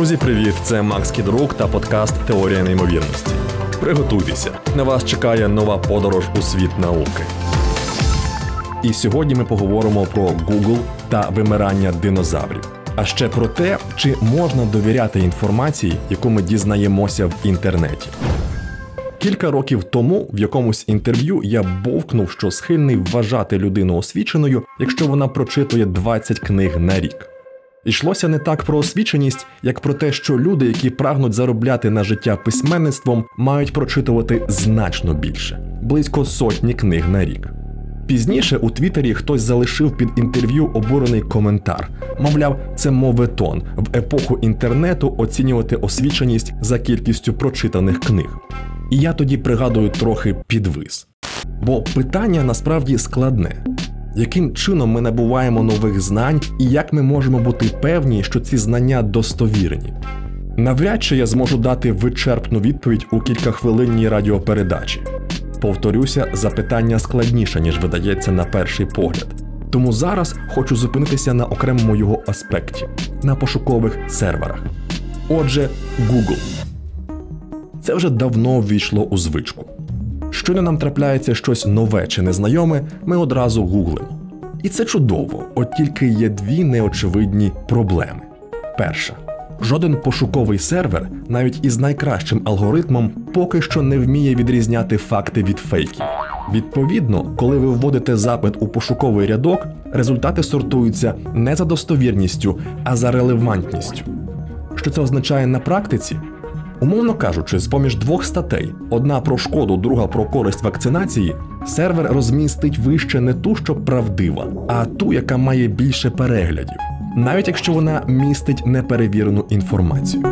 Друзі, привіт! Це Макс Кідрук та подкаст Теорія неймовірності. Приготуйтеся, на вас чекає нова подорож у світ науки. І сьогодні ми поговоримо про Google та вимирання динозаврів. А ще про те, чи можна довіряти інформації, яку ми дізнаємося в інтернеті. Кілька років тому в якомусь інтерв'ю я бовкнув, що схильний вважати людину освіченою, якщо вона прочитує 20 книг на рік. Йшлося не так про освіченість, як про те, що люди, які прагнуть заробляти на життя письменництвом, мають прочитувати значно більше близько сотні книг на рік. Пізніше у Твіттері хтось залишив під інтерв'ю обурений коментар. Мовляв, це моветон в епоху інтернету оцінювати освіченість за кількістю прочитаних книг. І я тоді пригадую трохи підвис. Бо питання насправді складне. Яким чином ми набуваємо нових знань і як ми можемо бути певні, що ці знання достовірні? Навряд чи я зможу дати вичерпну відповідь у кількахвилинній радіопередачі. Повторюся, запитання складніше, ніж видається на перший погляд. Тому зараз хочу зупинитися на окремому його аспекті на пошукових серверах. Отже, Google. Це вже давно ввійшло у звичку. Щойно нам трапляється щось нове чи незнайоме, ми одразу гуглимо. І це чудово, от тільки є дві неочевидні проблеми. Перша. Жоден пошуковий сервер, навіть із найкращим алгоритмом, поки що не вміє відрізняти факти від фейків. Відповідно, коли ви вводите запит у пошуковий рядок, результати сортуються не за достовірністю, а за релевантністю. Що це означає на практиці? Умовно кажучи, з поміж двох статей: одна про шкоду, друга про користь вакцинації, сервер розмістить вище не ту, що правдива, а ту, яка має більше переглядів, навіть якщо вона містить неперевірену інформацію.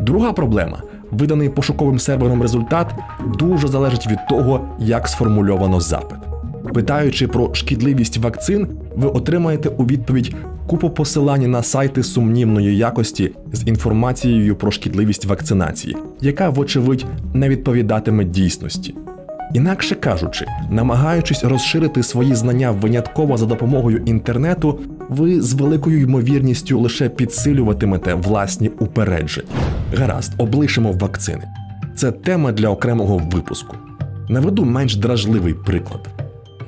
Друга проблема. Виданий пошуковим сервером результат дуже залежить від того, як сформульовано запит. Питаючи про шкідливість вакцин, ви отримаєте у відповідь купу посилань на сайти сумнівної якості з інформацією про шкідливість вакцинації, яка, вочевидь, не відповідатиме дійсності. Інакше кажучи, намагаючись розширити свої знання винятково за допомогою інтернету, ви з великою ймовірністю лише підсилюватимете власні упередження. Гаразд, облишимо вакцини. Це тема для окремого випуску. Наведу менш дражливий приклад.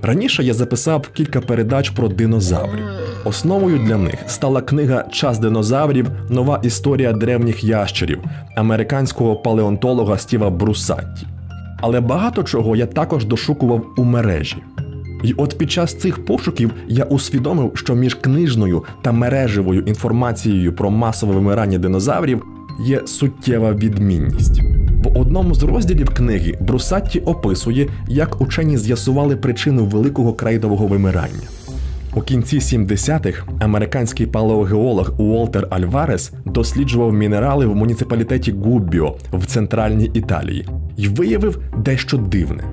Раніше я записав кілька передач про динозаврів. Основою для них стала книга Час динозаврів, нова історія древніх ящерів американського палеонтолога Стіва Брусатті. Але багато чого я також дошукував у мережі. І от під час цих пошуків я усвідомив, що між книжною та мережевою інформацією про масове вимирання динозаврів є суттєва відмінність. В одному з розділів книги Брусатті описує, як учені з'ясували причину великого крейдового вимирання. У кінці 70-х американський палеогеолог Уолтер Альварес досліджував мінерали в муніципалітеті Губбіо в центральній Італії і виявив дещо дивне.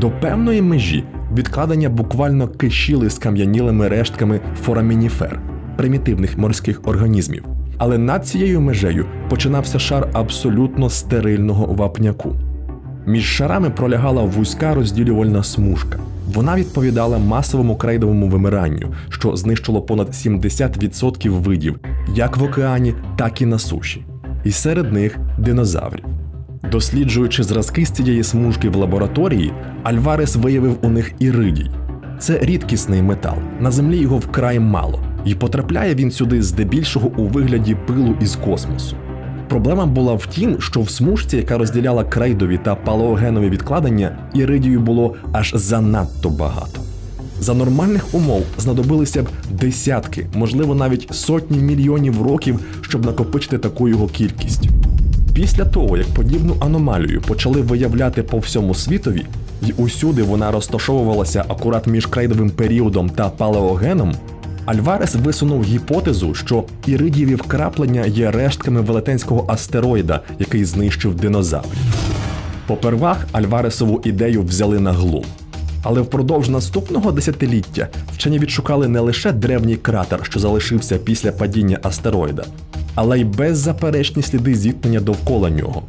До певної межі відкладення буквально кишіли з кам'янілими рештками форамініфер примітивних морських організмів. Але над цією межею починався шар абсолютно стерильного вапняку. Між шарами пролягала вузька розділювальна смужка. Вона відповідала масовому крейдовому вимиранню, що знищило понад 70% видів як в океані, так і на суші. І серед них динозаврів. Досліджуючи зразки з цієї смужки в лабораторії, Альварес виявив у них іридій. Це рідкісний метал, на землі його вкрай мало, і потрапляє він сюди здебільшого у вигляді пилу із космосу. Проблема була в тім, що в смужці, яка розділяла крейдові та палеогенові відкладення, іридію було аж занадто багато. За нормальних умов знадобилися б десятки, можливо, навіть сотні мільйонів років, щоб накопичити таку його кількість. Після того, як подібну аномалію почали виявляти по всьому світові, і усюди вона розташовувалася акурат між крейдовим періодом та палеогеном, Альварес висунув гіпотезу, що іридієві вкраплення є рештками велетенського астероїда, який знищив динозаврів. Попервах Альваресову ідею взяли на глум. Але впродовж наступного десятиліття вчені відшукали не лише древній кратер, що залишився після падіння астероїда, але й беззаперечні сліди зіткнення довкола нього.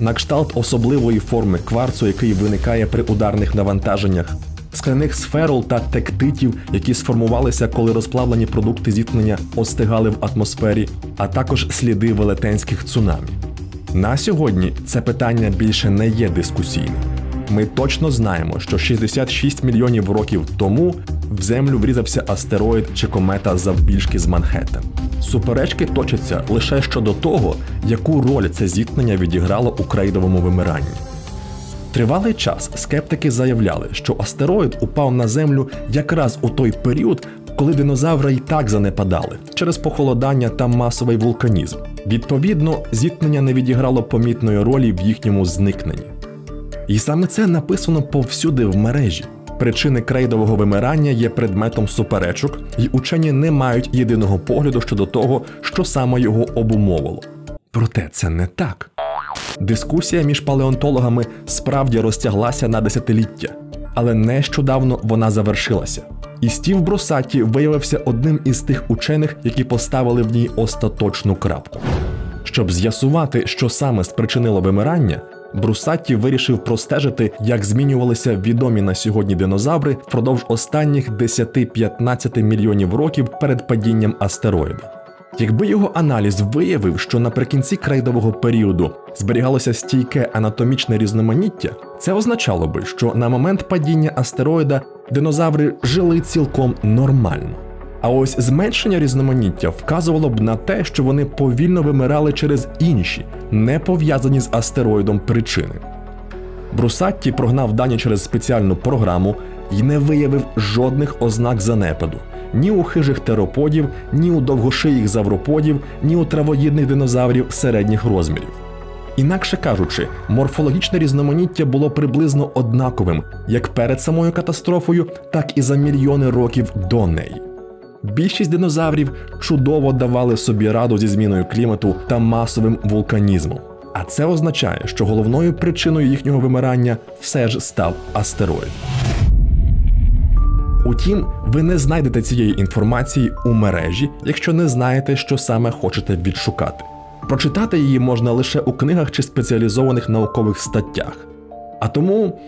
На кшталт особливої форми кварцу, який виникає при ударних навантаженнях, скляних сферул та тектитів, які сформувалися, коли розплавлені продукти зіткнення остигали в атмосфері, а також сліди велетенських цунамі. На сьогодні це питання більше не є дискусійним. Ми точно знаємо, що 66 мільйонів років тому в землю врізався астероїд чи комета завбільшки з Манхеттен. Суперечки точаться лише щодо того, яку роль це зіткнення відіграло у крейдовому вимиранні. Тривалий час скептики заявляли, що астероїд упав на землю якраз у той період, коли динозаври й так занепадали через похолодання та масовий вулканізм. Відповідно, зіткнення не відіграло помітної ролі в їхньому зникненні. І саме це написано повсюди в мережі. Причини крейдового вимирання є предметом суперечок, і учені не мають єдиного погляду щодо того, що саме його обумовило. Проте це не так. Дискусія між палеонтологами справді розтяглася на десятиліття, але нещодавно вона завершилася. І Стів Бросаті виявився одним із тих учених, які поставили в ній остаточну крапку. Щоб з'ясувати, що саме спричинило вимирання, Брусатті вирішив простежити, як змінювалися відомі на сьогодні динозаври впродовж останніх 10-15 мільйонів років перед падінням астероїда. Якби його аналіз виявив, що наприкінці крейдового періоду зберігалося стійке анатомічне різноманіття, це означало би, що на момент падіння астероїда динозаври жили цілком нормально. А ось зменшення різноманіття вказувало б на те, що вони повільно вимирали через інші, не пов'язані з астероїдом причини. Брусатті прогнав дані через спеціальну програму і не виявив жодних ознак занепаду ні у хижих тероподів, ні у довгошиїх завроподів, ні у травоїдних динозаврів середніх розмірів. Інакше кажучи, морфологічне різноманіття було приблизно однаковим як перед самою катастрофою, так і за мільйони років до неї. Більшість динозаврів чудово давали собі раду зі зміною клімату та масовим вулканізмом. А це означає, що головною причиною їхнього вимирання все ж став астероїд. Утім, ви не знайдете цієї інформації у мережі, якщо не знаєте, що саме хочете відшукати. Прочитати її можна лише у книгах чи спеціалізованих наукових статтях. А тому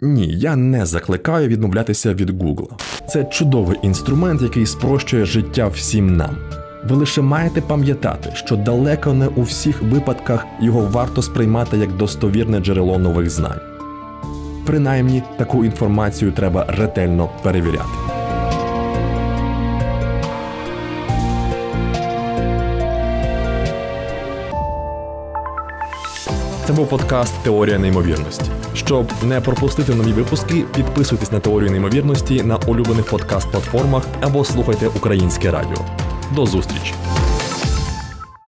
ні, я не закликаю відмовлятися від Google. Це чудовий інструмент, який спрощує життя всім нам. Ви лише маєте пам'ятати, що далеко не у всіх випадках його варто сприймати як достовірне джерело нових знань. Принаймні, таку інформацію треба ретельно перевіряти. Це був подкаст Теорія неймовірності. Щоб не пропустити нові випуски, підписуйтесь на теорію неймовірності на улюблених подкаст-платформах або слухайте українське радіо. До зустрічі!